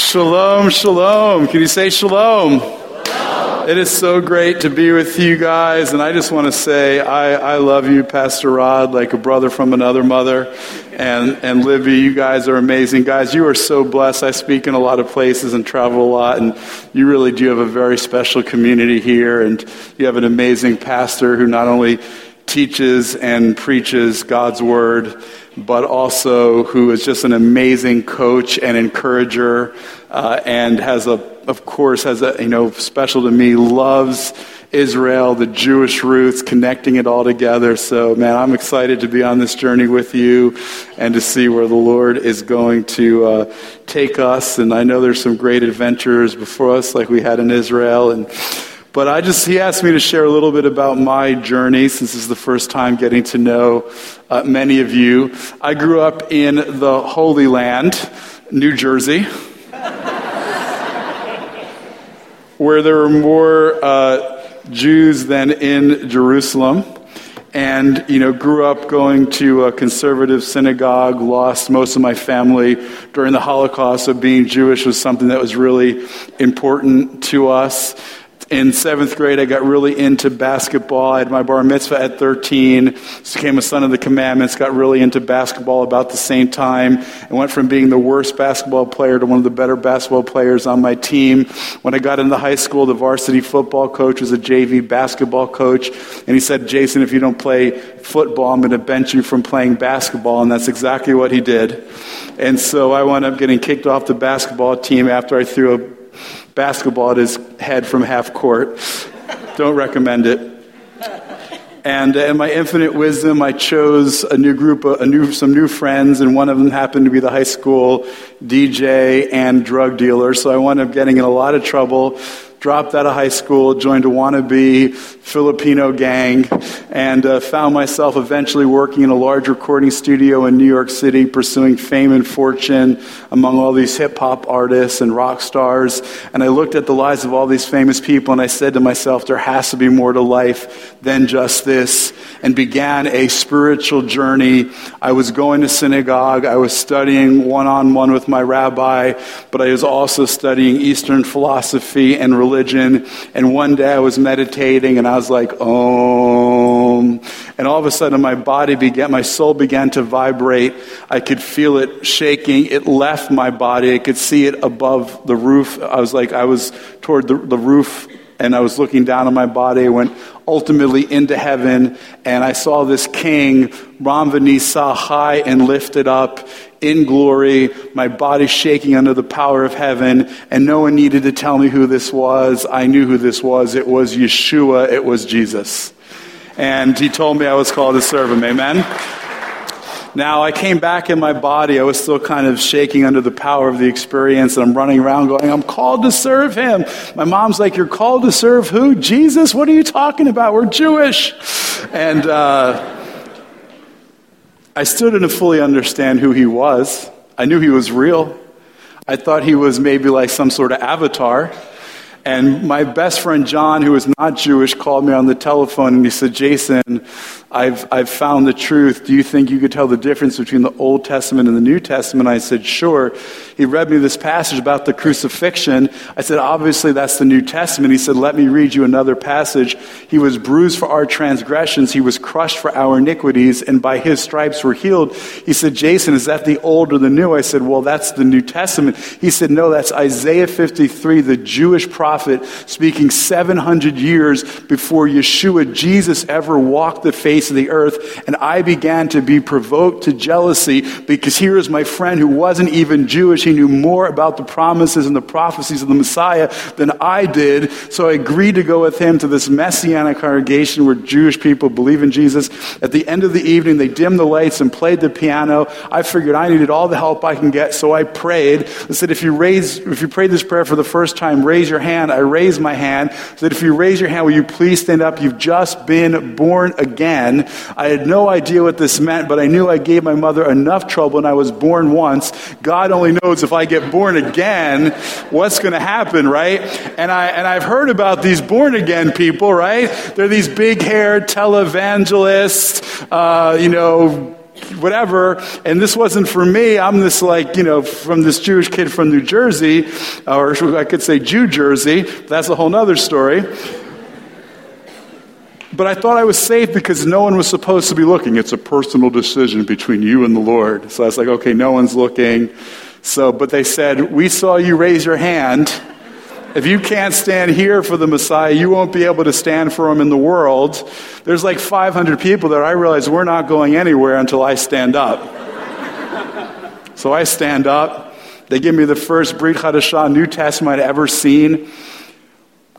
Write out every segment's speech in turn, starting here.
Shalom, shalom. Can you say shalom? It is so great to be with you guys, and I just want to say I, I love you, Pastor Rod, like a brother from another mother. And, and Libby, you guys are amazing. Guys, you are so blessed. I speak in a lot of places and travel a lot, and you really do have a very special community here, and you have an amazing pastor who not only teaches and preaches God's word, but also who is just an amazing coach and encourager, uh, and has a, of course, has a, you know, special to me, loves Israel, the Jewish roots, connecting it all together. So, man, I'm excited to be on this journey with you and to see where the Lord is going to uh, take us. And I know there's some great adventures before us, like we had in Israel, and but I just, he asked me to share a little bit about my journey since this is the first time getting to know uh, many of you. I grew up in the Holy Land, New Jersey, where there were more uh, Jews than in Jerusalem. And, you know, grew up going to a conservative synagogue, lost most of my family during the Holocaust, so being Jewish was something that was really important to us in seventh grade, I got really into basketball. I had my bar mitzvah at 13, became a son of the commandments, got really into basketball about the same time, and went from being the worst basketball player to one of the better basketball players on my team. When I got into high school, the varsity football coach was a JV basketball coach, and he said, Jason, if you don't play football, I'm going to bench you from playing basketball, and that's exactly what he did. And so I wound up getting kicked off the basketball team after I threw a basketball at his head from half court. Don't recommend it. And uh, in my infinite wisdom, I chose a new group, a new, some new friends, and one of them happened to be the high school DJ and drug dealer. So I wound up getting in a lot of trouble dropped out of high school, joined a wannabe Filipino gang, and uh, found myself eventually working in a large recording studio in New York City, pursuing fame and fortune among all these hip hop artists and rock stars. And I looked at the lives of all these famous people and I said to myself, there has to be more to life than just this, and began a spiritual journey. I was going to synagogue, I was studying one on one with my rabbi, but I was also studying Eastern philosophy and religion religion. And one day I was meditating and I was like, oh. And all of a sudden my body began, my soul began to vibrate. I could feel it shaking. It left my body. I could see it above the roof. I was like, I was toward the, the roof and I was looking down on my body. I went ultimately into heaven, and I saw this king, Ramvanisa, high and lifted up in glory, my body shaking under the power of heaven, and no one needed to tell me who this was. I knew who this was. It was Yeshua, it was Jesus. And he told me I was called to serve him. Amen. Now, I came back in my body. I was still kind of shaking under the power of the experience, and I'm running around going, I'm called to serve him. My mom's like, You're called to serve who? Jesus? What are you talking about? We're Jewish. And uh, I still didn't fully understand who he was. I knew he was real. I thought he was maybe like some sort of avatar. And my best friend John, who was not Jewish, called me on the telephone and he said, Jason, I've, I've found the truth. Do you think you could tell the difference between the Old Testament and the New Testament? I said, Sure. He read me this passage about the crucifixion. I said, Obviously, that's the New Testament. He said, Let me read you another passage. He was bruised for our transgressions, he was crushed for our iniquities, and by his stripes we're healed. He said, Jason, is that the Old or the New? I said, Well, that's the New Testament. He said, No, that's Isaiah 53, the Jewish prophet, speaking 700 years before Yeshua, Jesus, ever walked the face face of the earth. And I began to be provoked to jealousy because here is my friend who wasn't even Jewish. He knew more about the promises and the prophecies of the Messiah than I did. So I agreed to go with him to this messianic congregation where Jewish people believe in Jesus. At the end of the evening, they dimmed the lights and played the piano. I figured I needed all the help I can get, so I prayed. I said, if you raise, if you prayed this prayer for the first time, raise your hand. I raised my hand. I said, if you raise your hand, will you please stand up? You've just been born again again. I had no idea what this meant, but I knew I gave my mother enough trouble and I was born once. God only knows if I get born again, what's going to happen, right? And, I, and I've heard about these born again people, right? They're these big haired televangelists, uh, you know, whatever. And this wasn't for me. I'm this like, you know, from this Jewish kid from New Jersey, or I could say Jew Jersey. That's a whole other story. But I thought I was safe because no one was supposed to be looking. It's a personal decision between you and the Lord. So I was like, okay, no one's looking. So, but they said, we saw you raise your hand. If you can't stand here for the Messiah, you won't be able to stand for him in the world. There's like 500 people there. I realize we're not going anywhere until I stand up. so I stand up. They give me the first Brit Hadashah New Testament I'd ever seen.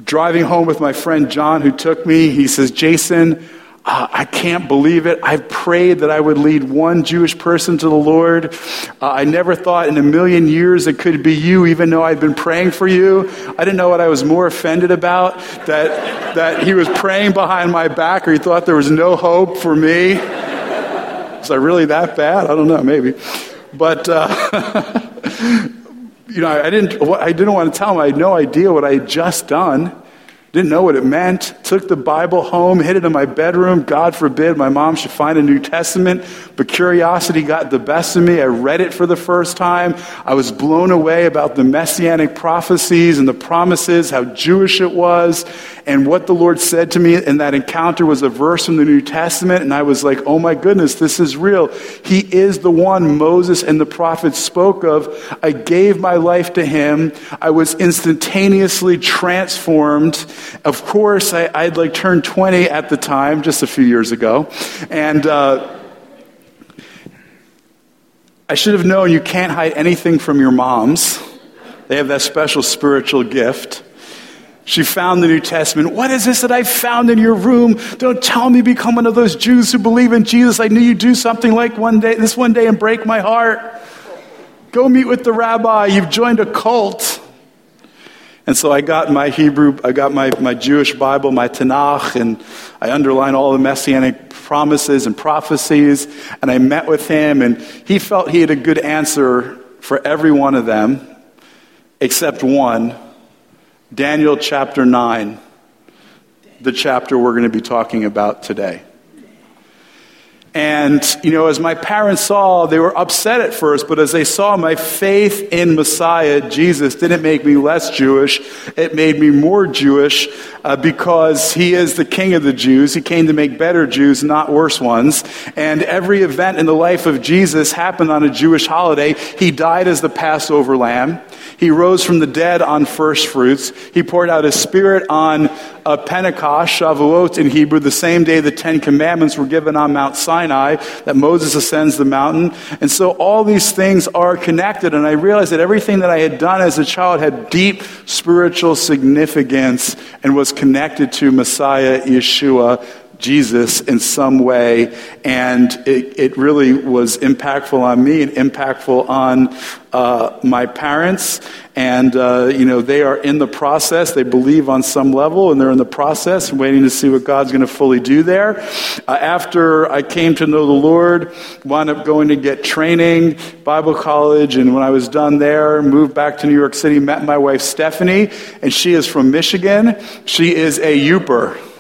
Driving home with my friend John, who took me, he says, Jason, uh, I can't believe it. I've prayed that I would lead one Jewish person to the Lord. Uh, I never thought in a million years it could be you, even though I'd been praying for you. I didn't know what I was more offended about that, that he was praying behind my back or he thought there was no hope for me. Was I really that bad? I don't know, maybe. But, uh, you know, I didn't, I didn't want to tell him. I had no idea what I had just done. Didn't know what it meant. Took the Bible home, hid it in my bedroom. God forbid my mom should find a New Testament. But curiosity got the best of me. I read it for the first time. I was blown away about the messianic prophecies and the promises, how Jewish it was. And what the Lord said to me in that encounter was a verse from the New Testament. And I was like, oh my goodness, this is real. He is the one Moses and the prophets spoke of. I gave my life to him. I was instantaneously transformed. Of course, I, I'd like turned 20 at the time, just a few years ago. And, uh, I should have known you can't hide anything from your moms. They have that special spiritual gift. She found the New Testament. What is this that I found in your room? Don't tell me become one of those Jews who believe in Jesus. I knew you'd do something like one day, this one day and break my heart. Go meet with the rabbi. You've joined a cult. And so I got my Hebrew, I got my, my Jewish Bible, my Tanakh, and I underlined all the messianic promises and prophecies. And I met with him, and he felt he had a good answer for every one of them, except one Daniel chapter 9, the chapter we're going to be talking about today. And, you know, as my parents saw, they were upset at first, but as they saw my faith in Messiah, Jesus, didn't make me less Jewish. It made me more Jewish uh, because he is the king of the Jews. He came to make better Jews, not worse ones. And every event in the life of Jesus happened on a Jewish holiday. He died as the Passover lamb. He rose from the dead on first fruits. He poured out his spirit on uh, Pentecost, Shavuot in Hebrew, the same day the Ten Commandments were given on Mount Sinai, that Moses ascends the mountain. And so all these things are connected. And I realized that everything that I had done as a child had deep spiritual significance and was connected to Messiah, Yeshua, Jesus in some way, and it, it really was impactful on me and impactful on uh, my parents. And, uh, you know, they are in the process. They believe on some level, and they're in the process, waiting to see what God's going to fully do there. Uh, after I came to know the Lord, wound up going to get training, Bible college, and when I was done there, moved back to New York City, met my wife Stephanie, and she is from Michigan. She is a Yooper.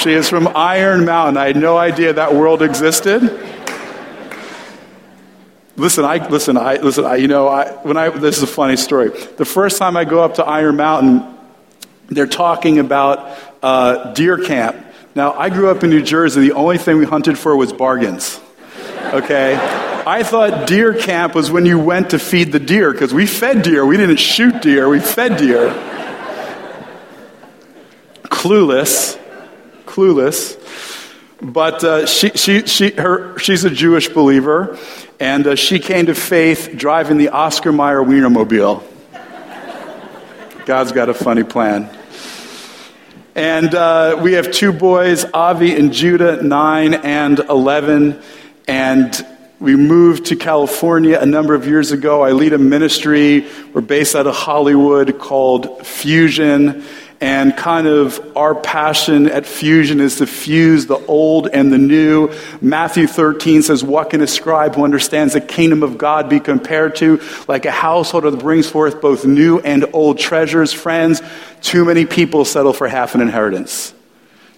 She is from Iron Mountain. I had no idea that world existed. Listen, I listen. I listen. I, you know, I, when I this is a funny story. The first time I go up to Iron Mountain, they're talking about uh, deer camp. Now, I grew up in New Jersey. The only thing we hunted for was bargains. Okay. I thought deer camp was when you went to feed the deer because we fed deer. We didn't shoot deer. We fed deer. Clueless clueless. But uh, she, she, she, her, she's a Jewish believer, and uh, she came to faith driving the Oscar Mayer Wienermobile. God's got a funny plan. And uh, we have two boys, Avi and Judah, 9 and 11. And we moved to California a number of years ago. I lead a ministry. We're based out of Hollywood called Fusion. And kind of our passion at Fusion is to fuse the old and the new. Matthew 13 says, What can a scribe who understands the kingdom of God be compared to? Like a household that brings forth both new and old treasures. Friends, too many people settle for half an inheritance.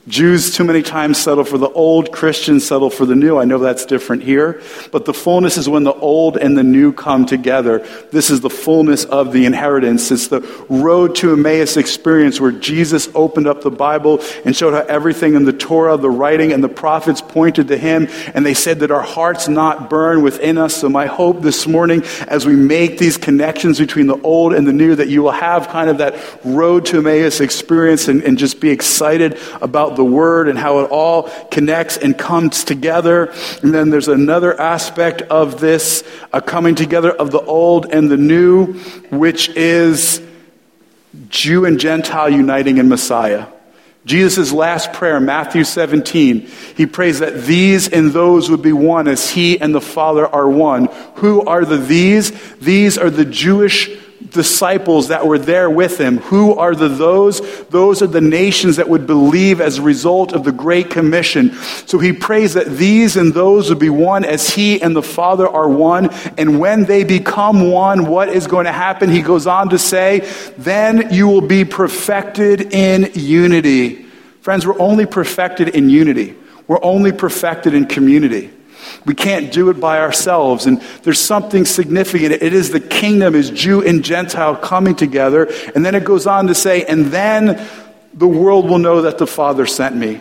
Jews too many times settle for the old, Christians settle for the new. I know that's different here. But the fullness is when the old and the new come together. This is the fullness of the inheritance. It's the road to Emmaus experience where Jesus opened up the Bible and showed how everything in the Torah, the writing, and the prophets pointed to him. And they said that our hearts not burn within us. So my hope this morning, as we make these connections between the old and the new, that you will have kind of that road to Emmaus experience and, and just be excited about the Word and how it all connects and comes together. And then there's another aspect of this a coming together of the old and the new, which is Jew and Gentile uniting in Messiah. Jesus' last prayer, Matthew 17, he prays that these and those would be one as he and the Father are one. Who are the these? These are the Jewish disciples that were there with him. Who are the those? Those are the nations that would believe as a result of the Great Commission. So he prays that these and those would be one as he and the Father are one. And when they become one, what is going to happen? He goes on to say, then you will be perfected in unity. Friends, we're only perfected in unity. We're only perfected in community. We can't do it by ourselves. And there's something significant. It is the kingdom, is Jew and Gentile coming together. And then it goes on to say, and then the world will know that the Father sent me.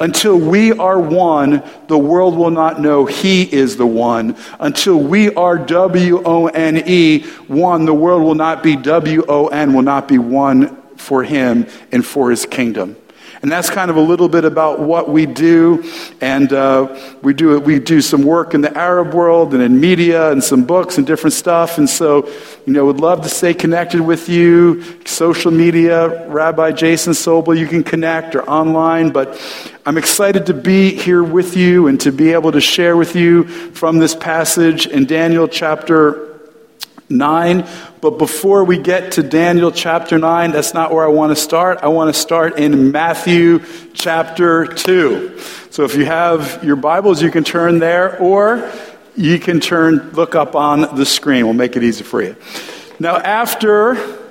Until we are one, the world will not know He is the one. Until we are W O N E, one, the world will not be W O N, will not be one for Him and for His kingdom. And that's kind of a little bit about what we do. And uh, we, do, we do some work in the Arab world and in media and some books and different stuff. And so, you know, would love to stay connected with you. Social media, Rabbi Jason Sobel, you can connect or online. But I'm excited to be here with you and to be able to share with you from this passage in Daniel chapter 9. But before we get to Daniel chapter 9, that's not where I want to start. I want to start in Matthew chapter 2. So if you have your Bibles, you can turn there, or you can turn, look up on the screen. We'll make it easy for you. Now, after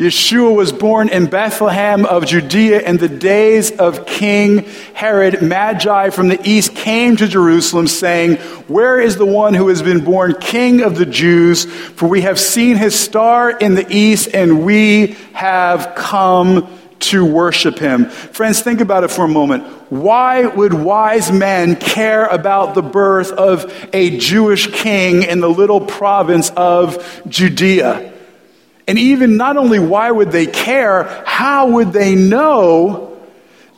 Yeshua was born in Bethlehem of Judea in the days of King Herod. Magi from the east came to Jerusalem saying, Where is the one who has been born King of the Jews? For we have seen his star in the east and we have come to worship him. Friends, think about it for a moment. Why would wise men care about the birth of a Jewish king in the little province of Judea? And even not only why would they care, how would they know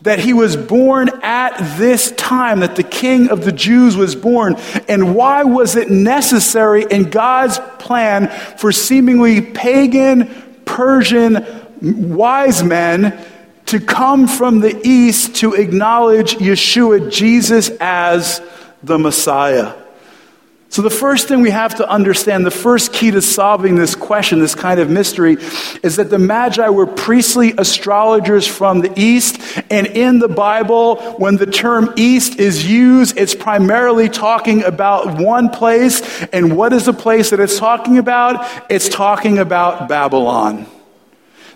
that he was born at this time, that the king of the Jews was born? And why was it necessary in God's plan for seemingly pagan, Persian wise men to come from the east to acknowledge Yeshua, Jesus, as the Messiah? So, the first thing we have to understand, the first key to solving this question, this kind of mystery, is that the Magi were priestly astrologers from the East. And in the Bible, when the term East is used, it's primarily talking about one place. And what is the place that it's talking about? It's talking about Babylon.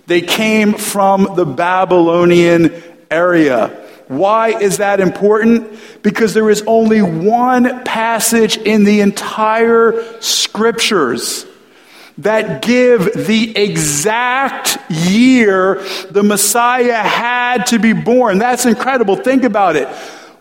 They came from the Babylonian area. Why is that important? Because there is only one passage in the entire scriptures that give the exact year the Messiah had to be born. That's incredible. Think about it.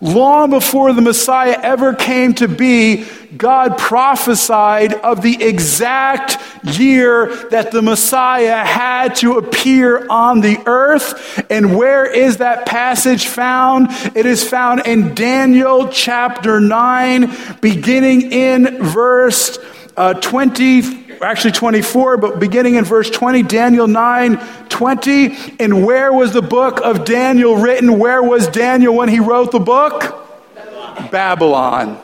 Long before the Messiah ever came to be, God prophesied of the exact year that the Messiah had to appear on the earth. And where is that passage found? It is found in Daniel chapter 9, beginning in verse uh, 20 actually 24, but beginning in verse 20, Daniel 9 20. And where was the book of Daniel written? Where was Daniel when he wrote the book? Babylon.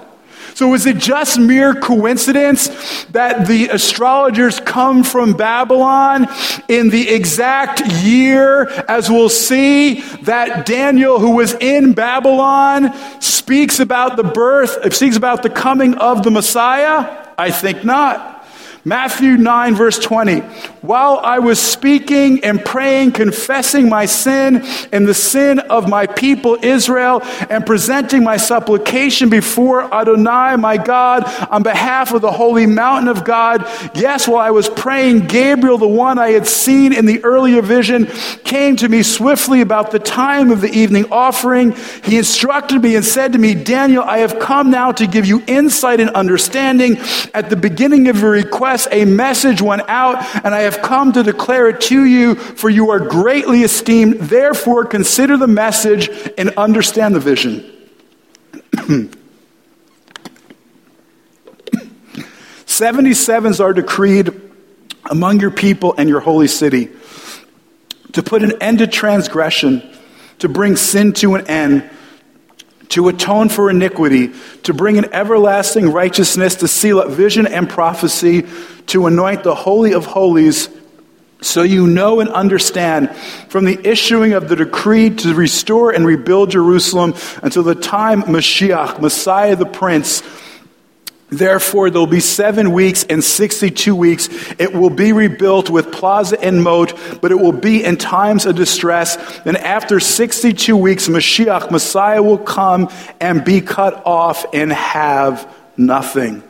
So, was it just mere coincidence that the astrologers come from Babylon in the exact year, as we'll see, that Daniel, who was in Babylon, speaks about the birth, speaks about the coming of the Messiah? I think not. Matthew 9, verse 20. While I was speaking and praying, confessing my sin and the sin of my people Israel, and presenting my supplication before Adonai, my God, on behalf of the holy mountain of God, yes, while I was praying, Gabriel, the one I had seen in the earlier vision, came to me swiftly about the time of the evening offering. He instructed me and said to me, Daniel, I have come now to give you insight and understanding. At the beginning of your request, a message went out, and I have come to declare it to you, for you are greatly esteemed. Therefore, consider the message and understand the vision. 77s are decreed among your people and your holy city to put an end to transgression, to bring sin to an end to atone for iniquity, to bring an everlasting righteousness, to seal up vision and prophecy, to anoint the Holy of Holies, so you know and understand from the issuing of the decree to restore and rebuild Jerusalem until the time Mashiach, Messiah the Prince, Therefore, there'll be seven weeks and 62 weeks. It will be rebuilt with plaza and moat, but it will be in times of distress. Then, after 62 weeks, Mashiach, Messiah, will come and be cut off and have nothing.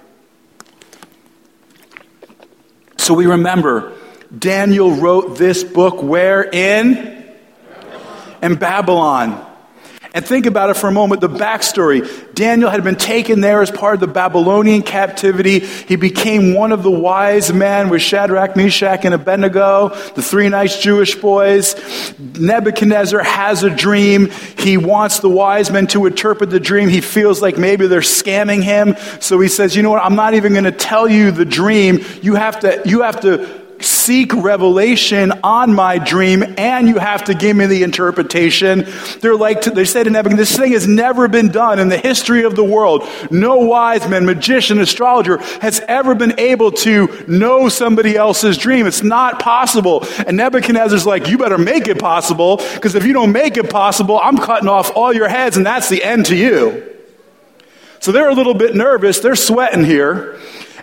So we remember Daniel wrote this book where in? In Babylon. And think about it for a moment the backstory. Daniel had been taken there as part of the Babylonian captivity. He became one of the wise men with Shadrach, Meshach, and Abednego, the three nice Jewish boys. Nebuchadnezzar has a dream. He wants the wise men to interpret the dream. He feels like maybe they're scamming him. So he says, You know what? I'm not even going to tell you the dream. You have to, you have to seek revelation on my dream and you have to give me the interpretation. They're like, they said in Nebuchadnezzar, this thing has never been done in the history of the world. No wise man, magician, astrologer has ever been able to know somebody else's dream. It's not possible. And Nebuchadnezzar's like, you better make it possible because if you don't make it possible, I'm cutting off all your heads and that's the end to you. So they're a little bit nervous. They're sweating here.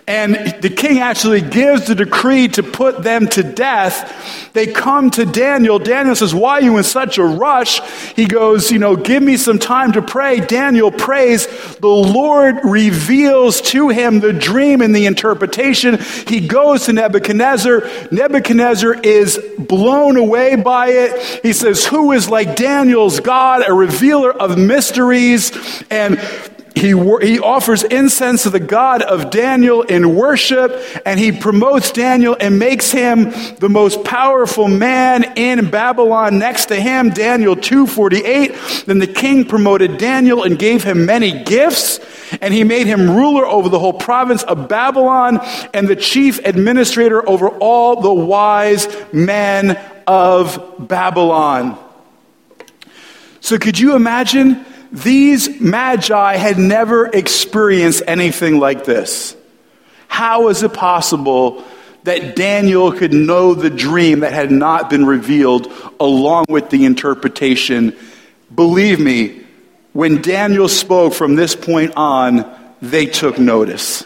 And the king actually gives the decree to put them to death. They come to Daniel. Daniel says, Why are you in such a rush? He goes, You know, give me some time to pray. Daniel prays. The Lord reveals to him the dream and the interpretation. He goes to Nebuchadnezzar. Nebuchadnezzar is blown away by it. He says, Who is like Daniel's God, a revealer of mysteries? And he, he offers incense to the God of Daniel in worship, and he promotes Daniel and makes him the most powerful man in Babylon. Next to him, Daniel 248. Then the king promoted Daniel and gave him many gifts, and he made him ruler over the whole province of Babylon and the chief administrator over all the wise men of Babylon. So, could you imagine? These magi had never experienced anything like this. How is it possible that Daniel could know the dream that had not been revealed along with the interpretation? Believe me, when Daniel spoke from this point on, they took notice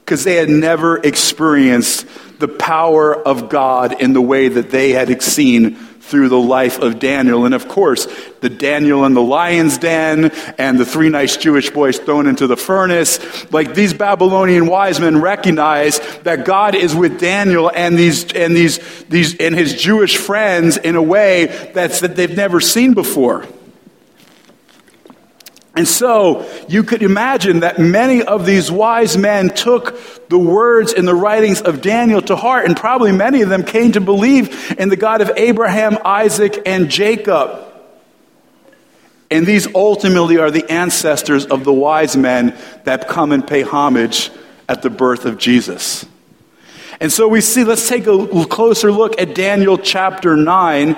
because they had never experienced the power of God in the way that they had seen through the life of Daniel. And of course, the Daniel in the lion's den and the three nice Jewish boys thrown into the furnace. Like these Babylonian wise men recognize that God is with Daniel and these, and these, these, and his Jewish friends in a way that's, that they've never seen before. And so you could imagine that many of these wise men took the words in the writings of Daniel to heart, and probably many of them came to believe in the God of Abraham, Isaac, and Jacob. And these ultimately are the ancestors of the wise men that come and pay homage at the birth of Jesus. And so we see, let's take a closer look at Daniel chapter 9.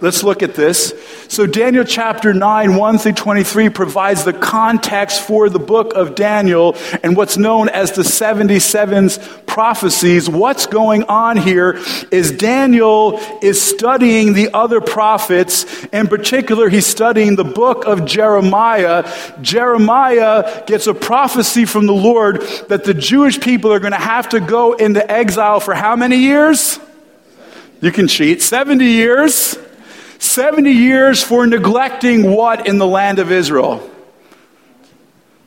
Let's look at this. So, Daniel chapter 9, 1 through 23 provides the context for the book of Daniel and what's known as the 77s prophecies. What's going on here is Daniel is studying the other prophets. In particular, he's studying the book of Jeremiah. Jeremiah gets a prophecy from the Lord that the Jewish people are going to have to go into exile for how many years? You can cheat. 70 years. 70 years for neglecting what in the land of Israel?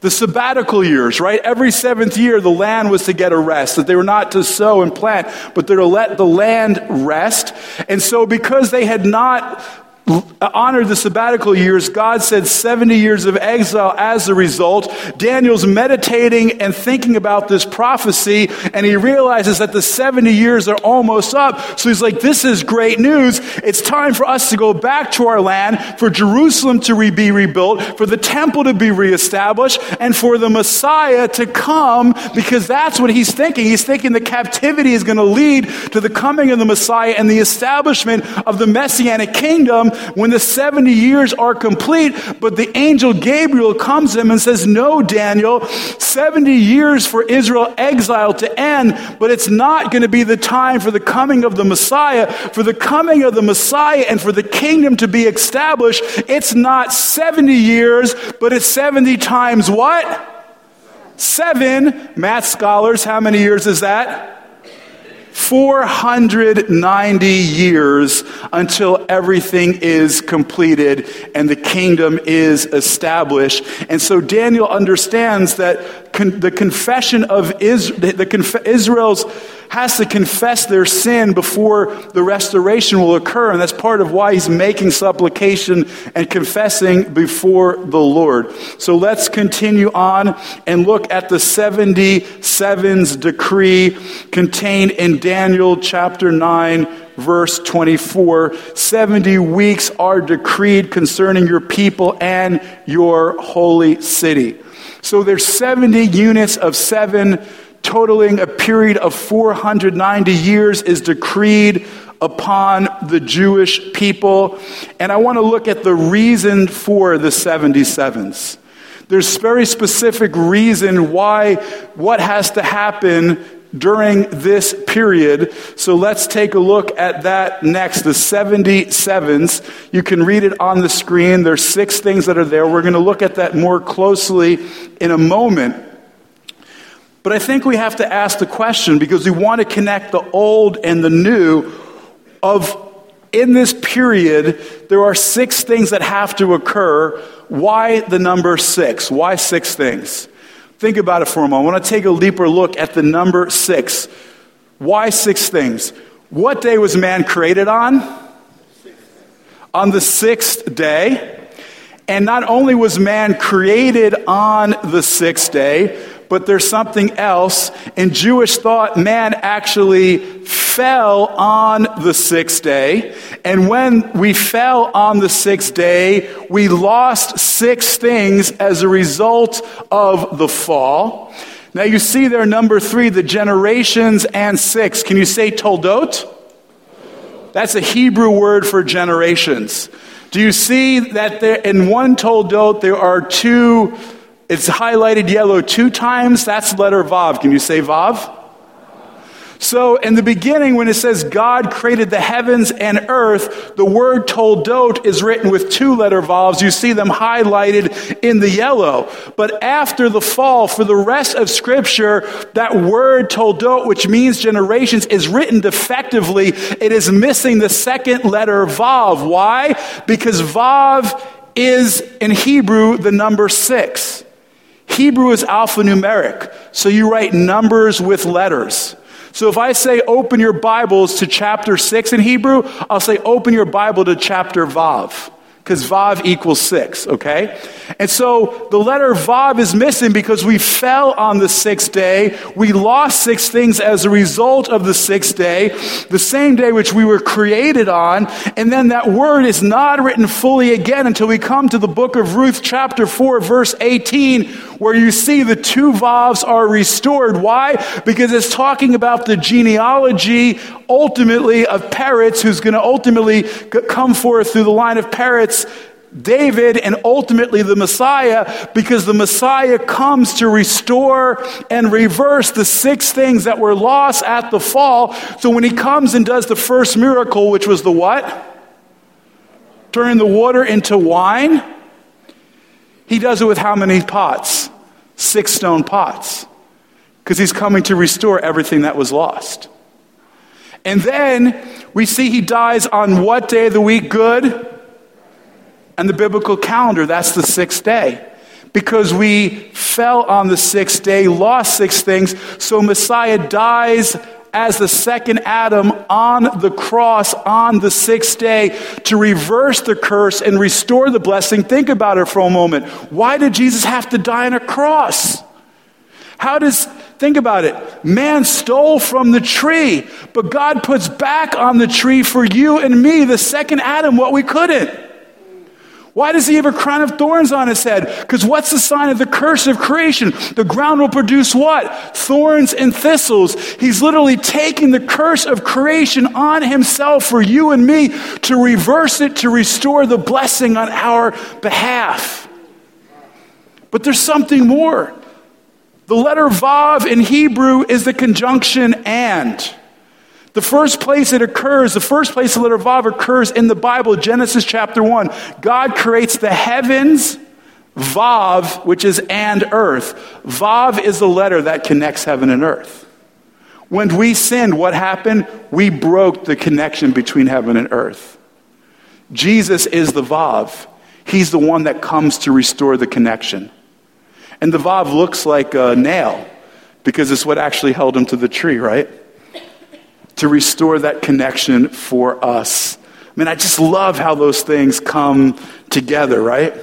The sabbatical years, right? Every seventh year, the land was to get a rest, that they were not to sow and plant, but they're to let the land rest. And so, because they had not honored the sabbatical years, God said 70 years of exile as a result. Daniel's meditating and thinking about this prophecy, and he realizes that the 70 years are almost up. So he's like, This is great news. It's time for us to go back to our land, for Jerusalem to be rebuilt, for the temple to be reestablished, and for the Messiah to come, because that's what he's thinking. He's thinking the captivity is going to lead to the coming of the Messiah and the establishment of the Messianic kingdom when the 70 years are complete. But the angel Gabriel comes to him and says, No, Daniel, 70 years for Israel exile to end, but it's not going to be the time for the coming of the Messiah. For the coming of the Messiah and for the kingdom to be established, it's not 70 years, but it's 70 times what? Seven. Math scholars, how many years is that? 490 years until everything is completed and the kingdom is established. And so Daniel understands that con- the confession of Is- the conf- Israel's has to confess their sin before the restoration will occur. And that's part of why he's making supplication and confessing before the Lord. So let's continue on and look at the 77's decree contained in Daniel chapter 9 verse 24 70 weeks are decreed concerning your people and your holy city so there's 70 units of seven totaling a period of 490 years, is decreed upon the Jewish people. And I want to look at the reason for the 77s. There's very specific reason why what has to happen during this period. So let's take a look at that next, the 77s. You can read it on the screen. There's six things that are there. We're going to look at that more closely in a moment. But I think we have to ask the question because we want to connect the old and the new of in this period, there are six things that have to occur. Why the number six? Why six things? Think about it for a moment. I want to take a deeper look at the number six. Why six things? What day was man created on? On the sixth day. And not only was man created on the sixth day, but there's something else. In Jewish thought, man actually fell on the sixth day. And when we fell on the sixth day, we lost six things as a result of the fall. Now you see there, number three, the generations and six. Can you say toldot? That's a Hebrew word for generations. Do you see that there, in one toldot there are two it's highlighted yellow two times. That's letter Vav. Can you say Vav? So, in the beginning, when it says God created the heavens and earth, the word toldot is written with two letter Vavs. You see them highlighted in the yellow. But after the fall, for the rest of Scripture, that word toldot, which means generations, is written defectively. It is missing the second letter Vav. Why? Because Vav is in Hebrew the number six. Hebrew is alphanumeric, so you write numbers with letters. So if I say open your Bibles to chapter 6 in Hebrew, I'll say open your Bible to chapter Vav. Because Vav equals six, okay? And so the letter Vav is missing because we fell on the sixth day. We lost six things as a result of the sixth day, the same day which we were created on. And then that word is not written fully again until we come to the book of Ruth, chapter 4, verse 18, where you see the two Vavs are restored. Why? Because it's talking about the genealogy ultimately of Peretz, who's going to ultimately come forth through the line of Peretz, David, and ultimately the Messiah, because the Messiah comes to restore and reverse the six things that were lost at the fall. So when he comes and does the first miracle, which was the what? Turning the water into wine. He does it with how many pots? Six stone pots. Because he's coming to restore everything that was lost. And then we see he dies on what day of the week? Good? And the biblical calendar, that's the sixth day. Because we fell on the sixth day, lost six things, so Messiah dies as the second Adam on the cross on the sixth day to reverse the curse and restore the blessing. Think about it for a moment. Why did Jesus have to die on a cross? How does, think about it, man stole from the tree, but God puts back on the tree for you and me, the second Adam, what we couldn't. Why does he have a crown of thorns on his head? Because what's the sign of the curse of creation? The ground will produce what? Thorns and thistles. He's literally taking the curse of creation on himself for you and me to reverse it, to restore the blessing on our behalf. But there's something more. The letter Vav in Hebrew is the conjunction and. The first place it occurs, the first place the letter Vav occurs in the Bible, Genesis chapter 1. God creates the heavens, Vav, which is and earth. Vav is the letter that connects heaven and earth. When we sinned, what happened? We broke the connection between heaven and earth. Jesus is the Vav. He's the one that comes to restore the connection. And the Vav looks like a nail because it's what actually held him to the tree, right? To restore that connection for us. I mean, I just love how those things come together, right?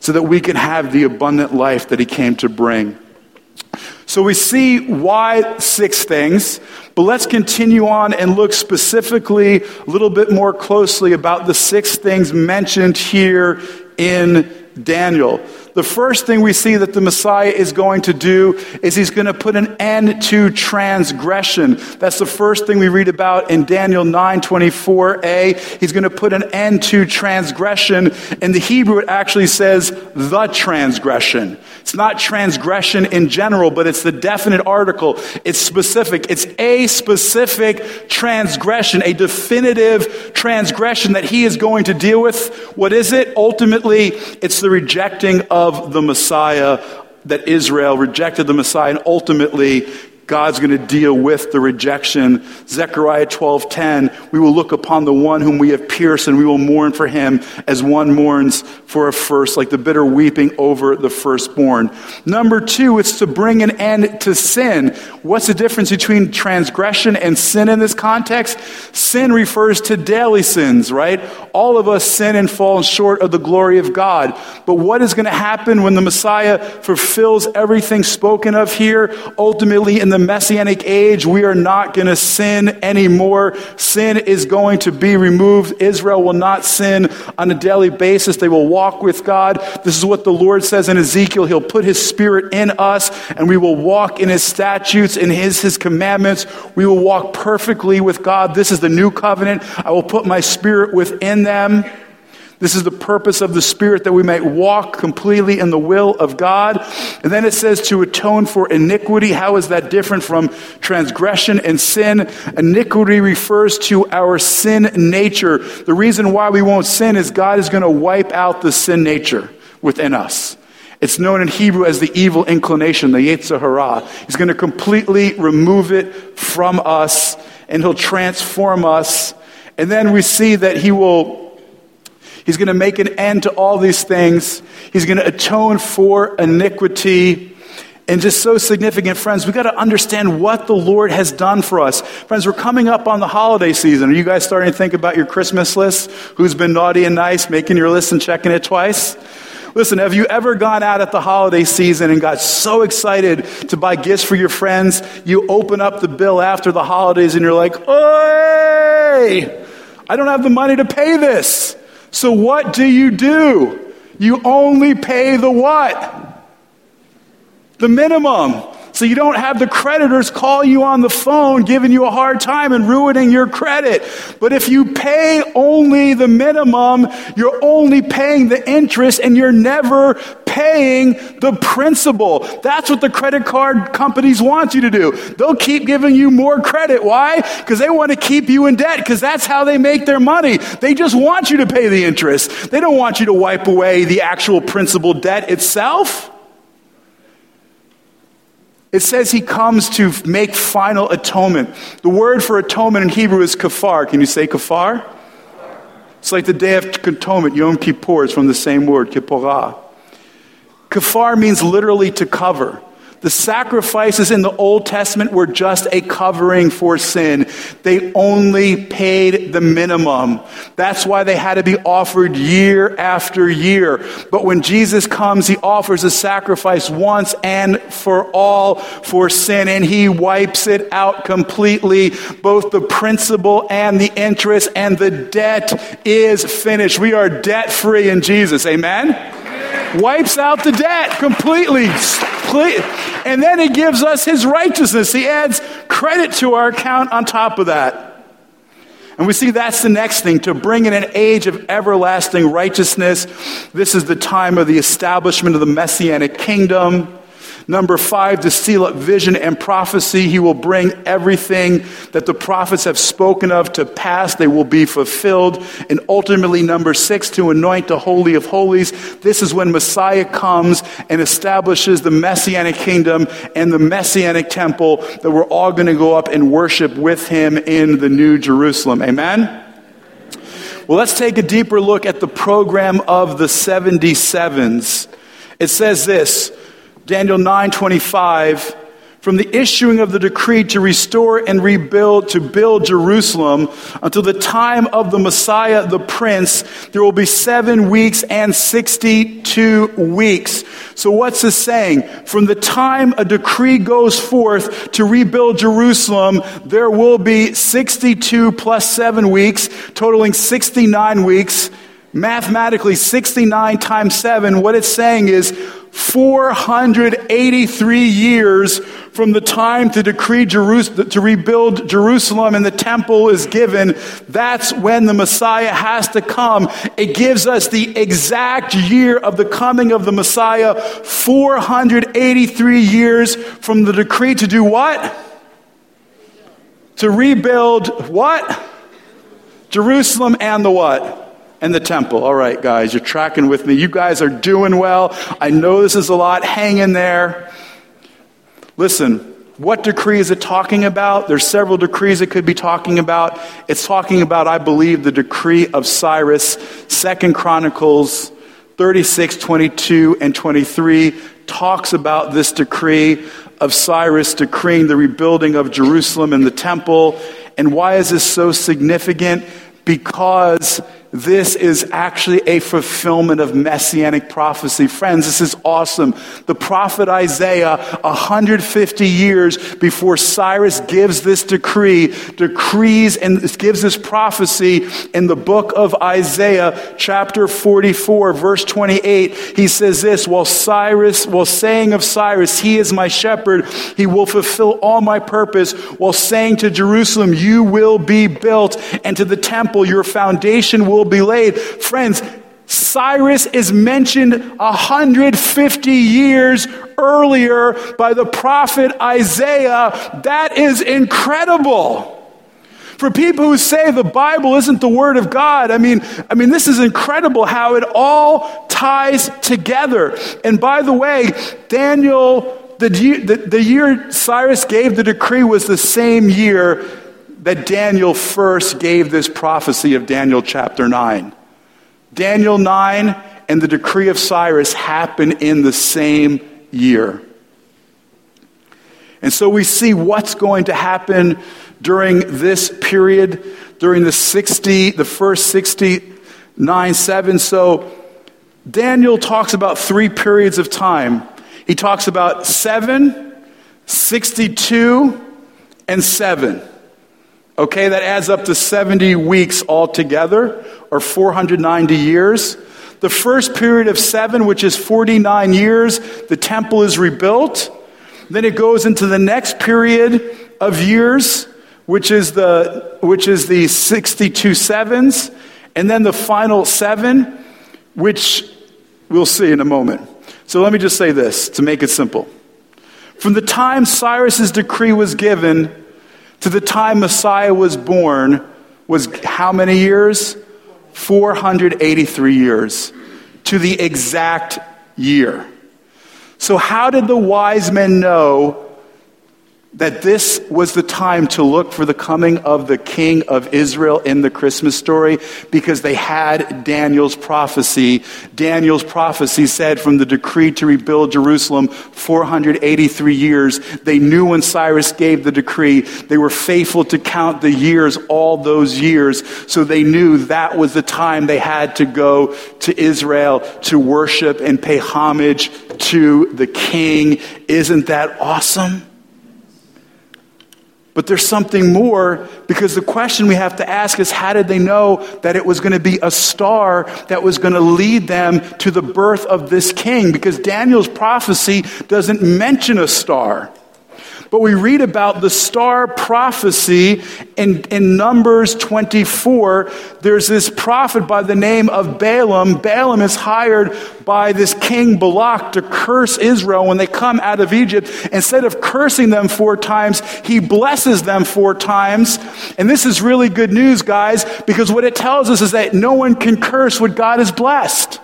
So that we can have the abundant life that he came to bring. So we see why six things, but let's continue on and look specifically a little bit more closely about the six things mentioned here in Daniel. The first thing we see that the Messiah is going to do is he's going to put an end to transgression. That's the first thing we read about in Daniel 9:24a. He's going to put an end to transgression. In the Hebrew it actually says the transgression. It's not transgression in general, but it's the definite article. It's specific. It's a specific transgression, a definitive transgression that he is going to deal with. What is it? Ultimately, it's the rejecting of of the Messiah, that Israel rejected the Messiah, and ultimately God's going to deal with the rejection. Zechariah 12:10, we will look upon the one whom we have pierced and we will mourn for him as one mourns for a first, like the bitter weeping over the firstborn. Number 2, it's to bring an end to sin. What's the difference between transgression and sin in this context? Sin refers to daily sins, right? All of us sin and fall short of the glory of God. But what is going to happen when the Messiah fulfills everything spoken of here ultimately in the the messianic age, we are not going to sin anymore. Sin is going to be removed. Israel will not sin on a daily basis. They will walk with God. This is what the Lord says in Ezekiel. He'll put his spirit in us and we will walk in his statutes and his, his commandments. We will walk perfectly with God. This is the new covenant. I will put my spirit within them. This is the purpose of the Spirit that we might walk completely in the will of God. And then it says to atone for iniquity. How is that different from transgression and sin? Iniquity refers to our sin nature. The reason why we won't sin is God is going to wipe out the sin nature within us. It's known in Hebrew as the evil inclination, the Yetzer Hara. He's going to completely remove it from us and he'll transform us. And then we see that he will He's going to make an end to all these things. He's going to atone for iniquity. and just so significant, friends. We got to understand what the Lord has done for us. Friends, we're coming up on the holiday season. Are you guys starting to think about your Christmas list? Who's been naughty and nice, making your list and checking it twice? Listen, have you ever gone out at the holiday season and got so excited to buy gifts for your friends? You open up the bill after the holidays and you're like, Oi! I don't have the money to pay this. So what do you do? You only pay the what? The minimum. So you don't have the creditors call you on the phone giving you a hard time and ruining your credit. But if you pay only the minimum, you're only paying the interest and you're never paying the principal. That's what the credit card companies want you to do. They'll keep giving you more credit. Why? Because they want to keep you in debt because that's how they make their money. They just want you to pay the interest. They don't want you to wipe away the actual principal debt itself. It says he comes to make final atonement. The word for atonement in Hebrew is kafar. Can you say kafar? It's like the day of atonement, Yom Kippur, is from the same word, kipporah. Kafar means literally to cover. The sacrifices in the Old Testament were just a covering for sin. They only paid the minimum. That's why they had to be offered year after year. But when Jesus comes, he offers a sacrifice once and for all for sin, and he wipes it out completely, both the principal and the interest, and the debt is finished. We are debt free in Jesus. Amen? wipes out the debt completely. And then he gives us his righteousness. He adds credit to our account on top of that. And we see that's the next thing to bring in an age of everlasting righteousness. This is the time of the establishment of the messianic kingdom. Number five, to seal up vision and prophecy. He will bring everything that the prophets have spoken of to pass. They will be fulfilled. And ultimately, number six, to anoint the Holy of Holies. This is when Messiah comes and establishes the Messianic kingdom and the Messianic temple that we're all going to go up and worship with him in the New Jerusalem. Amen? Well, let's take a deeper look at the program of the 77s. It says this Daniel 9:25 from the issuing of the decree to restore and rebuild to build Jerusalem until the time of the Messiah the prince there will be 7 weeks and 62 weeks. So what's this saying? From the time a decree goes forth to rebuild Jerusalem there will be 62 plus 7 weeks totaling 69 weeks. Mathematically 69 times 7 what it's saying is 483 years from the time to decree Jerusalem, to rebuild Jerusalem and the temple is given, that's when the Messiah has to come. It gives us the exact year of the coming of the Messiah, 483 years from the decree to do what? To rebuild what? Jerusalem and the what? And the temple. All right, guys, you're tracking with me. You guys are doing well. I know this is a lot. Hang in there. Listen, what decree is it talking about? There's several decrees it could be talking about. It's talking about, I believe, the decree of Cyrus, Second Chronicles 36, 22, and 23 talks about this decree of Cyrus decreeing the rebuilding of Jerusalem and the temple. And why is this so significant? Because this is actually a fulfillment of messianic prophecy. Friends, this is awesome. The prophet Isaiah, 150 years before Cyrus gives this decree, decrees and gives this prophecy in the book of Isaiah, chapter 44, verse 28. He says this, while Cyrus, while saying of Cyrus, he is my shepherd, he will fulfill all my purpose, while saying to Jerusalem, you will be built, and to the temple, your foundation will will be laid. Friends, Cyrus is mentioned 150 years earlier by the prophet Isaiah. That is incredible. For people who say the Bible isn't the word of God, I mean, I mean this is incredible how it all ties together. And by the way, Daniel the, the, the year Cyrus gave the decree was the same year that Daniel first gave this prophecy of Daniel chapter 9. Daniel 9 and the decree of Cyrus happen in the same year. And so we see what's going to happen during this period, during the 60, the first 69, 7. So Daniel talks about three periods of time. He talks about 7, 62, and 7. Okay, that adds up to 70 weeks altogether, or 490 years. The first period of seven, which is 49 years, the temple is rebuilt. Then it goes into the next period of years, which is the, which is the 62 sevens. And then the final seven, which we'll see in a moment. So let me just say this to make it simple. From the time Cyrus's decree was given to the time Messiah was born was how many years? 483 years to the exact year. So, how did the wise men know that this was the time to look for the coming of the king of Israel in the Christmas story because they had Daniel's prophecy. Daniel's prophecy said from the decree to rebuild Jerusalem 483 years. They knew when Cyrus gave the decree. They were faithful to count the years all those years. So they knew that was the time they had to go to Israel to worship and pay homage to the king. Isn't that awesome? But there's something more because the question we have to ask is how did they know that it was going to be a star that was going to lead them to the birth of this king? Because Daniel's prophecy doesn't mention a star. But we read about the star prophecy in, in Numbers 24. There's this prophet by the name of Balaam. Balaam is hired by this king Balak to curse Israel when they come out of Egypt. Instead of cursing them four times, he blesses them four times. And this is really good news, guys, because what it tells us is that no one can curse what God has blessed.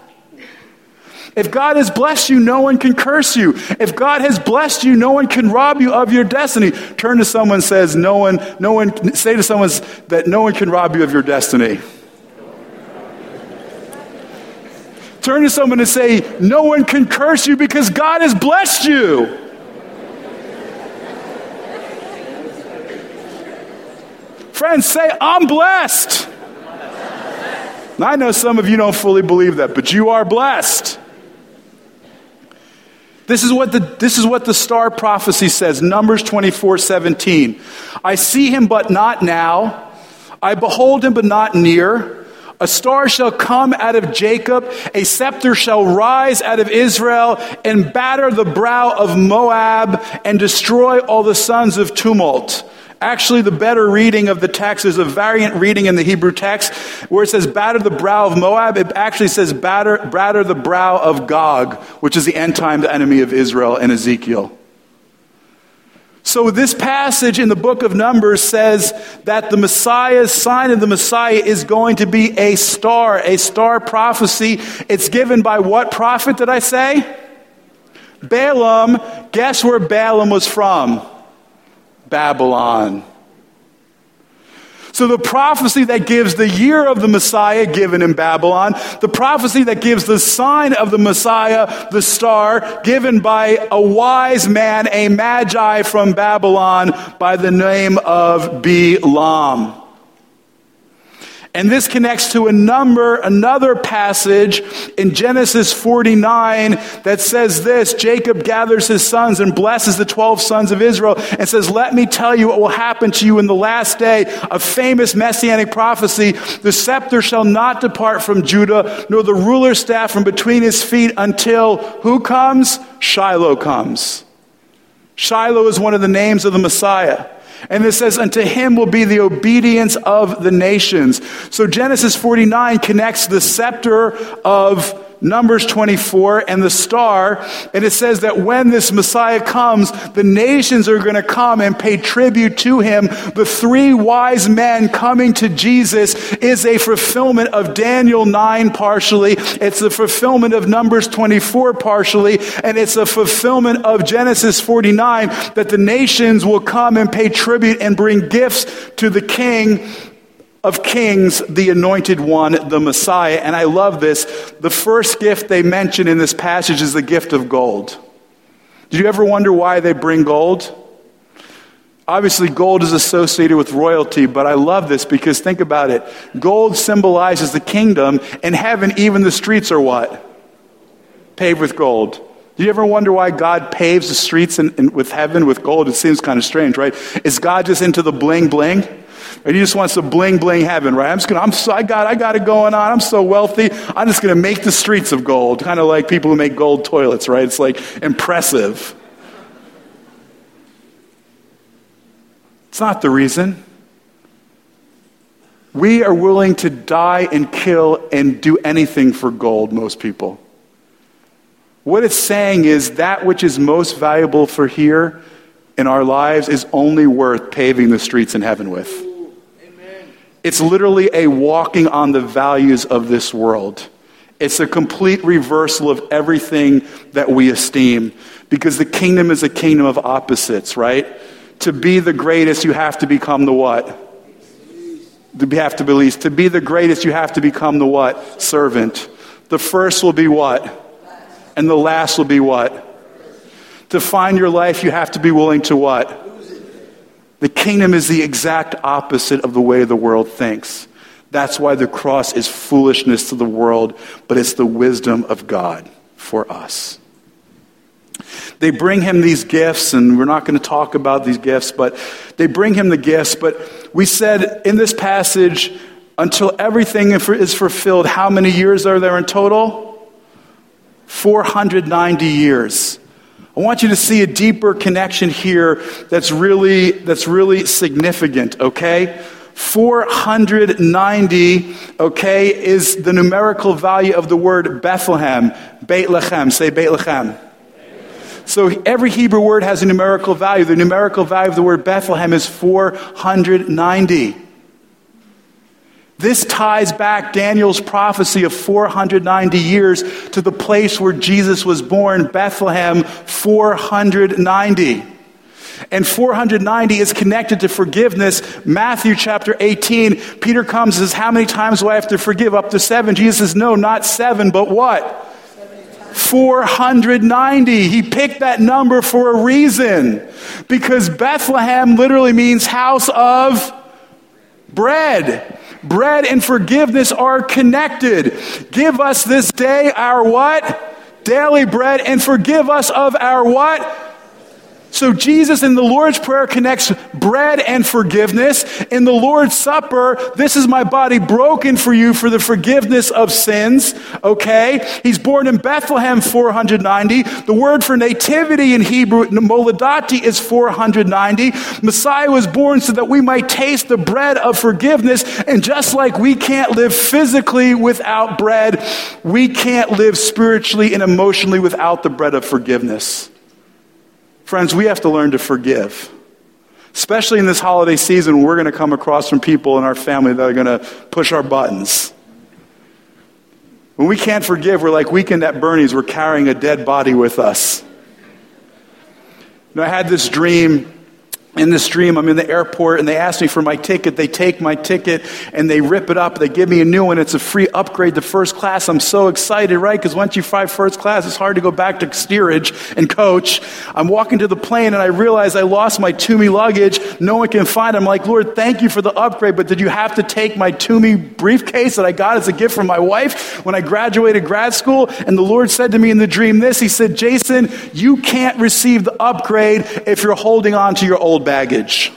If God has blessed you, no one can curse you. If God has blessed you, no one can rob you of your destiny. Turn to someone says no one no one say to someone that no one can rob you of your destiny. Turn to someone and say no one can curse you because God has blessed you. Friends, say, I'm blessed. I know some of you don't fully believe that, but you are blessed. This is what the, this is what the star prophecy says, Numbers 24 17. I see him, but not now. I behold him, but not near. A star shall come out of Jacob, a scepter shall rise out of Israel, and batter the brow of Moab, and destroy all the sons of tumult. Actually, the better reading of the text is a variant reading in the Hebrew text where it says, batter the brow of Moab. It actually says, batter, batter the brow of Gog, which is the end time the enemy of Israel in Ezekiel. So, this passage in the book of Numbers says that the Messiah's sign of the Messiah is going to be a star, a star prophecy. It's given by what prophet did I say? Balaam. Guess where Balaam was from? Babylon. So, the prophecy that gives the year of the Messiah given in Babylon, the prophecy that gives the sign of the Messiah, the star, given by a wise man, a magi from Babylon by the name of Balaam. And this connects to a number, another passage in Genesis 49 that says this Jacob gathers his sons and blesses the 12 sons of Israel and says, Let me tell you what will happen to you in the last day. A famous messianic prophecy. The scepter shall not depart from Judah, nor the ruler's staff from between his feet until who comes? Shiloh comes. Shiloh is one of the names of the Messiah. And it says, Unto him will be the obedience of the nations. So Genesis 49 connects the scepter of Numbers 24 and the star. And it says that when this Messiah comes, the nations are going to come and pay tribute to him. The three wise men coming to Jesus is a fulfillment of Daniel 9 partially. It's a fulfillment of Numbers 24 partially. And it's a fulfillment of Genesis 49 that the nations will come and pay tribute and bring gifts to the king of kings, the anointed one, the Messiah. And I love this. The first gift they mention in this passage is the gift of gold. Did you ever wonder why they bring gold? Obviously, gold is associated with royalty, but I love this because think about it. Gold symbolizes the kingdom. and heaven, even the streets are what? Paved with gold. Do you ever wonder why God paves the streets in, in, with heaven with gold? It seems kind of strange, right? Is God just into the bling bling? Or he just wants to bling bling heaven, right? I'm just gonna, I'm so, I got, I got it going on. I'm so wealthy. I'm just gonna make the streets of gold. Kind of like people who make gold toilets, right? It's like impressive. It's not the reason. We are willing to die and kill and do anything for gold, most people. What it's saying is that which is most valuable for here in our lives is only worth paving the streets in heaven with. It's literally a walking on the values of this world. It's a complete reversal of everything that we esteem because the kingdom is a kingdom of opposites, right? To be the greatest, you have to become the what? To have to be least. To be the greatest, you have to become the what? Servant. The first will be what? And the last will be what? To find your life, you have to be willing to what? The kingdom is the exact opposite of the way the world thinks. That's why the cross is foolishness to the world, but it's the wisdom of God for us. They bring him these gifts, and we're not going to talk about these gifts, but they bring him the gifts. But we said in this passage, until everything is fulfilled, how many years are there in total? 490 years. I want you to see a deeper connection here that's really, that's really significant, okay? 490, okay, is the numerical value of the word Bethlehem. Beit Lechem. Say Beit Lechem. So every Hebrew word has a numerical value. The numerical value of the word Bethlehem is 490. This ties back Daniel's prophecy of 490 years to the place where Jesus was born, Bethlehem, 490. And 490 is connected to forgiveness. Matthew chapter 18, Peter comes and says, How many times do I have to forgive? Up to seven. Jesus says, No, not seven, but what? 490. He picked that number for a reason. Because Bethlehem literally means house of bread. Bread and forgiveness are connected. Give us this day our what? Daily bread and forgive us of our what? So Jesus in the Lord's Prayer connects bread and forgiveness. In the Lord's Supper, this is my body broken for you for the forgiveness of sins. Okay? He's born in Bethlehem 490. The word for nativity in Hebrew, moledati, is 490. Messiah was born so that we might taste the bread of forgiveness. And just like we can't live physically without bread, we can't live spiritually and emotionally without the bread of forgiveness. Friends, we have to learn to forgive. Especially in this holiday season, we're going to come across from people in our family that are going to push our buttons. When we can't forgive, we're like weekend at Bernie's, we're carrying a dead body with us. Know, I had this dream in this dream, I'm in the airport and they ask me for my ticket. They take my ticket and they rip it up. They give me a new one. It's a free upgrade to first class. I'm so excited, right? Because once you fly first class, it's hard to go back to steerage and coach. I'm walking to the plane and I realize I lost my Tumi luggage. No one can find it. I'm like, Lord, thank you for the upgrade, but did you have to take my Tumi briefcase that I got as a gift from my wife when I graduated grad school? And the Lord said to me in the dream this He said, Jason, you can't receive the upgrade if you're holding on to your old baggage.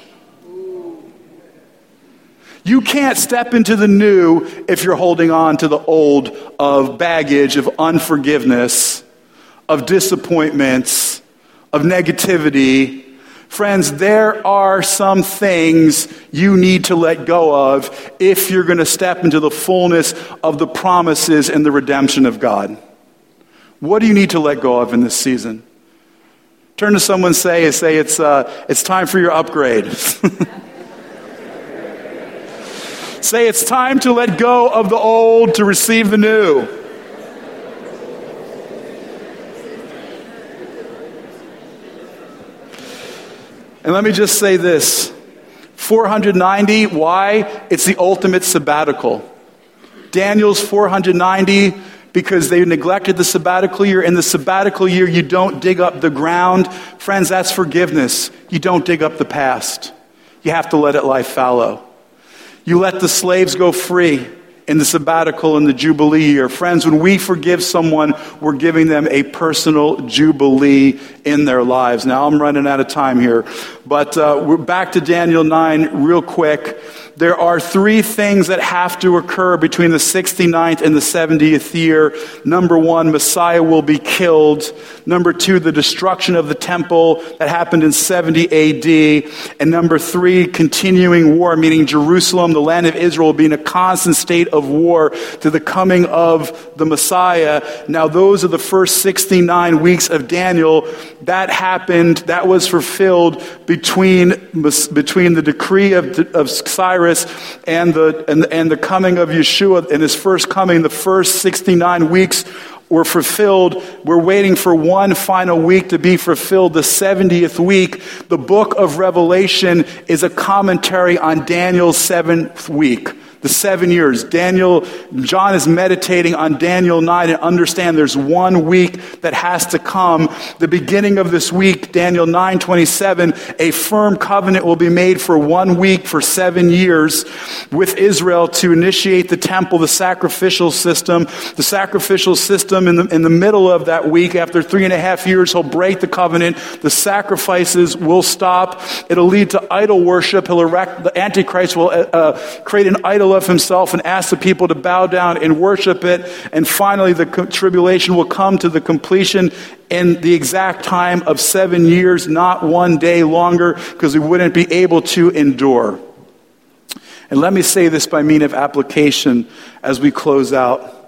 You can't step into the new if you're holding on to the old of baggage, of unforgiveness, of disappointments, of negativity. Friends, there are some things you need to let go of if you're going to step into the fullness of the promises and the redemption of God. What do you need to let go of in this season? Turn to someone say and say it's, uh, it's time for your upgrade. say it's time to let go of the old to receive the new. And let me just say this 490, why? It's the ultimate sabbatical. Daniel's 490 because they neglected the sabbatical year. In the sabbatical year, you don't dig up the ground. Friends, that's forgiveness. You don't dig up the past. You have to let it lie fallow. You let the slaves go free in the sabbatical and the jubilee year. Friends, when we forgive someone, we're giving them a personal jubilee in their lives. Now, I'm running out of time here, but uh, we're back to Daniel 9 real quick there are three things that have to occur between the 69th and the 70th year. Number one, Messiah will be killed. Number two, the destruction of the temple that happened in 70 AD. And number three, continuing war, meaning Jerusalem, the land of Israel, will be in a constant state of war to the coming of the Messiah. Now, those are the first 69 weeks of Daniel. That happened, that was fulfilled between, between the decree of, of Cyrus And the, and, and the coming of Yeshua in his first coming, the first 69 weeks were fulfilled. We're waiting for one final week to be fulfilled, the 70th week. The book of Revelation is a commentary on Daniel's seventh week the seven years. Daniel, John is meditating on Daniel 9 and understand there's one week that has to come. The beginning of this week, Daniel 9 27, a firm covenant will be made for one week for seven years with Israel to initiate the temple, the sacrificial system. The sacrificial system in the, in the middle of that week, after three and a half years, he'll break the covenant. The sacrifices will stop. It'll lead to idol worship. He'll erect, the Antichrist will uh, uh create an idol of himself and ask the people to bow down and worship it. And finally, the tribulation will come to the completion in the exact time of seven years, not one day longer, because we wouldn't be able to endure. And let me say this by mean of application as we close out.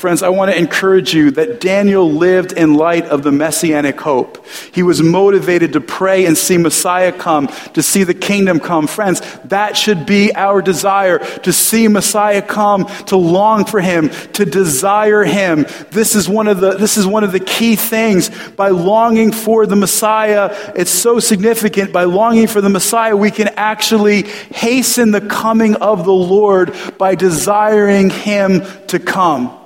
Friends, I want to encourage you that Daniel lived in light of the messianic hope. He was motivated to pray and see Messiah come, to see the kingdom come. Friends, that should be our desire to see Messiah come, to long for him, to desire him. This is one of the, this is one of the key things. By longing for the Messiah, it's so significant. By longing for the Messiah, we can actually hasten the coming of the Lord by desiring him to come.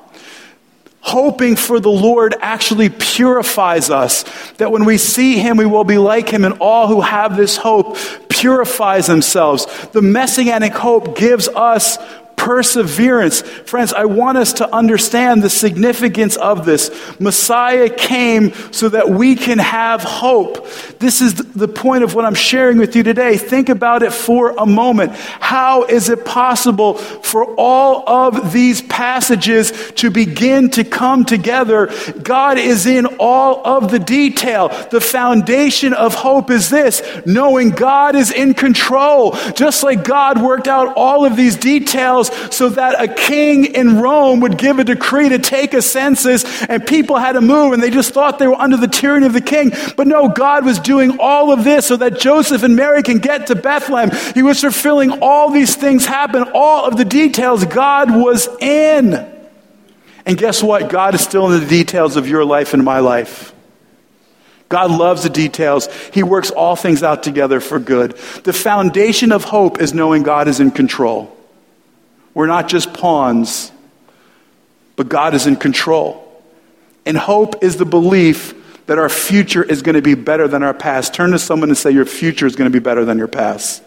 Hoping for the Lord actually purifies us. That when we see Him, we will be like Him, and all who have this hope purifies themselves. The messianic hope gives us perseverance. Friends, I want us to understand the significance of this. Messiah came so that we can have hope. This is the point of what I'm sharing with you today. Think about it for a moment. How is it possible for all of these passages to begin to come together? God is in all of the detail. The foundation of hope is this knowing God is in control. Just like God worked out all of these details so that a king in Rome would give a decree to take a census and people had to move and they just thought they were under the tyranny of the king. But no, God was doing all of this so that Joseph and Mary can get to Bethlehem. He was fulfilling all these things happen, all of the details God was in. And guess what? God is still in the details of your life and my life. God loves the details. He works all things out together for good. The foundation of hope is knowing God is in control. We're not just pawns, but God is in control. And hope is the belief that our future is going to be better than our past. Turn to someone and say, Your future is going to be better than your past.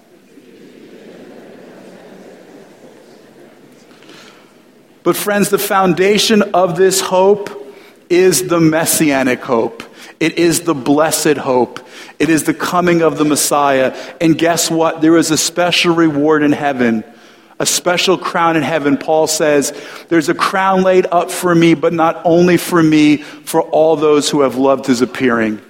But, friends, the foundation of this hope is the messianic hope. It is the blessed hope. It is the coming of the Messiah. And guess what? There is a special reward in heaven a special crown in heaven. Paul says, There's a crown laid up for me, but not only for me, for all those who have loved his appearing.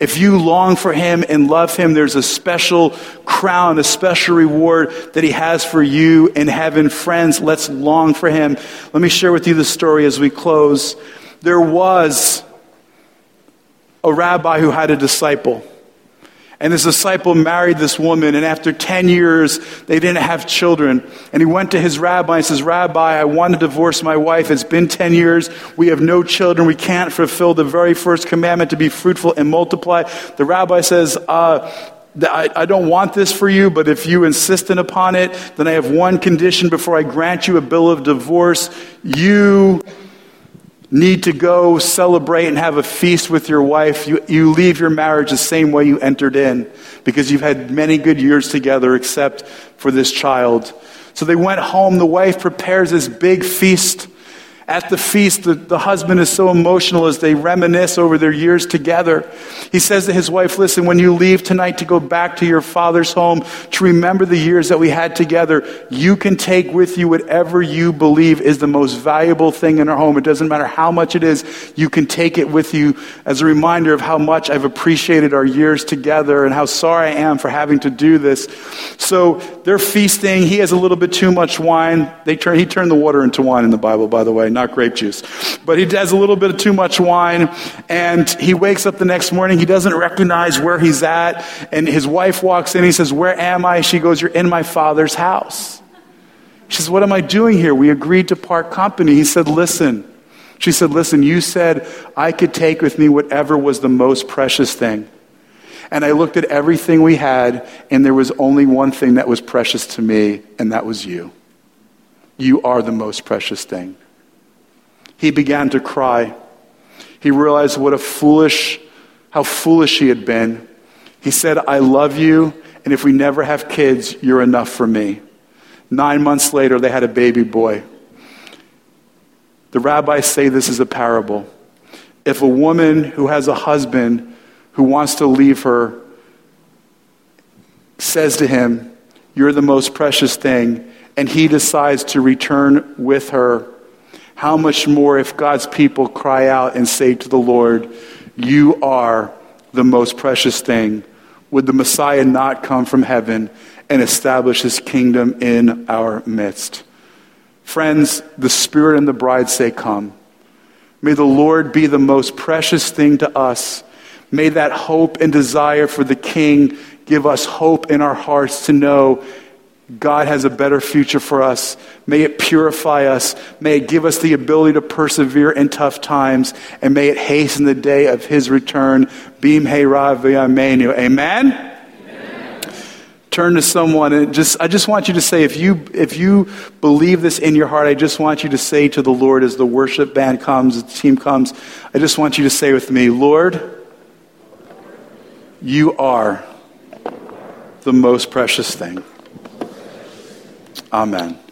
If you long for him and love him, there's a special crown, a special reward that he has for you in heaven. Friends, let's long for him. Let me share with you the story as we close. There was a rabbi who had a disciple. And his disciple married this woman, and after 10 years, they didn't have children. And he went to his rabbi and says, Rabbi, I want to divorce my wife. It's been 10 years. We have no children. We can't fulfill the very first commandment to be fruitful and multiply. The rabbi says, uh, I, I, don't want this for you, but if you insist upon it, then I have one condition before I grant you a bill of divorce. You need to go celebrate and have a feast with your wife, you, you leave your marriage the same way you entered in because you've had many good years together except for this child. So they went home. The wife prepares this big feast at the feast, the, the husband is so emotional as they reminisce over their years together. He says to his wife, Listen, when you leave tonight to go back to your father's home to remember the years that we had together, you can take with you whatever you believe is the most valuable thing in our home. It doesn't matter how much it is, you can take it with you as a reminder of how much I've appreciated our years together and how sorry I am for having to do this. So they're feasting. He has a little bit too much wine. They turn, he turned the water into wine in the Bible, by the way not grape juice. But he has a little bit of too much wine, and he wakes up the next morning. He doesn't recognize where he's at, and his wife walks in. He says, Where am I? She goes, You're in my father's house. She says, What am I doing here? We agreed to part company. He said, Listen. She said, Listen, you said I could take with me whatever was the most precious thing. And I looked at everything we had, and there was only one thing that was precious to me, and that was you. You are the most precious thing he began to cry. He realized what a foolish, how foolish he had been. He said, I love you, and if we never have kids, you're enough for me. Nine months later, they had a baby boy. The rabbis say this is a parable. If a woman who has a husband who wants to leave her says to him, You're the most precious thing, and he decides to return with her how much more if God's people cry out and say to the Lord, You are the most precious thing? Would the Messiah not come from heaven and establish his kingdom in our midst? Friends, the Spirit and the bride say, Come. May the Lord be the most precious thing to us. May that hope and desire for the King give us hope in our hearts to know God has a better future for us. May it purify us. May it give us the ability to persevere in tough times. And may it hasten the day of his return. Bim Hera Amen. Amen? Turn to someone and just, I just want you to say, if you, if you believe this in your heart, I just want you to say to the Lord as the worship band comes, the team comes, I just want you to say with me, Lord, you are the most precious thing. Amen.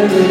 Hallelujah.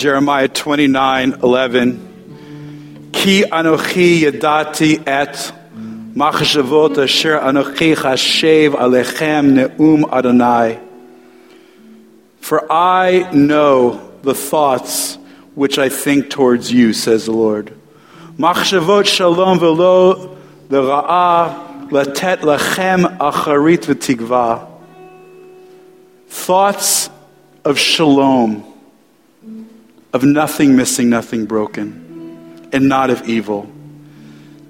Jeremiah 29 11. Ki anochi yadati et machshavot asher anochi chashev alechem neum Adonai. For I know the thoughts which I think towards you, says the Lord. Machshavot shalom velo l'ra'ah latet lachem acharit v'tigva. Thoughts of shalom of nothing missing, nothing broken, and not of evil.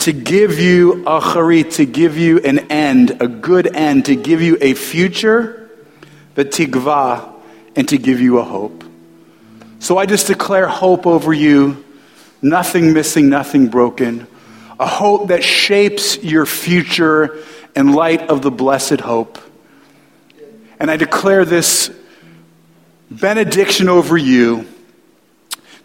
To give you acharit, to give you an end, a good end, to give you a future, but tigva, and to give you a hope. So I just declare hope over you, nothing missing, nothing broken, a hope that shapes your future in light of the blessed hope. And I declare this benediction over you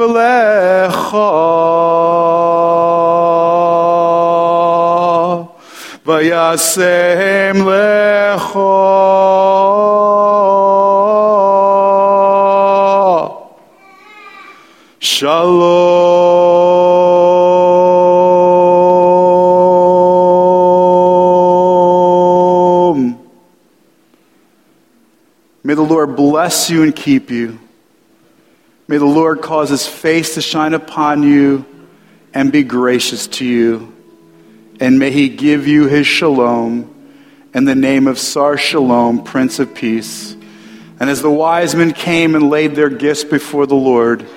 elecha. Vayasem lecho. Shalom. May the Lord bless you and keep you. May the Lord cause his face to shine upon you and be gracious to you. And may he give you his shalom in the name of Sar Shalom, Prince of Peace. And as the wise men came and laid their gifts before the Lord,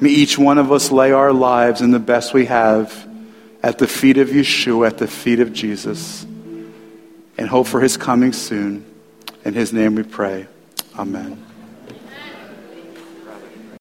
may each one of us lay our lives in the best we have at the feet of Yeshua, at the feet of Jesus, and hope for his coming soon. In his name we pray. Amen.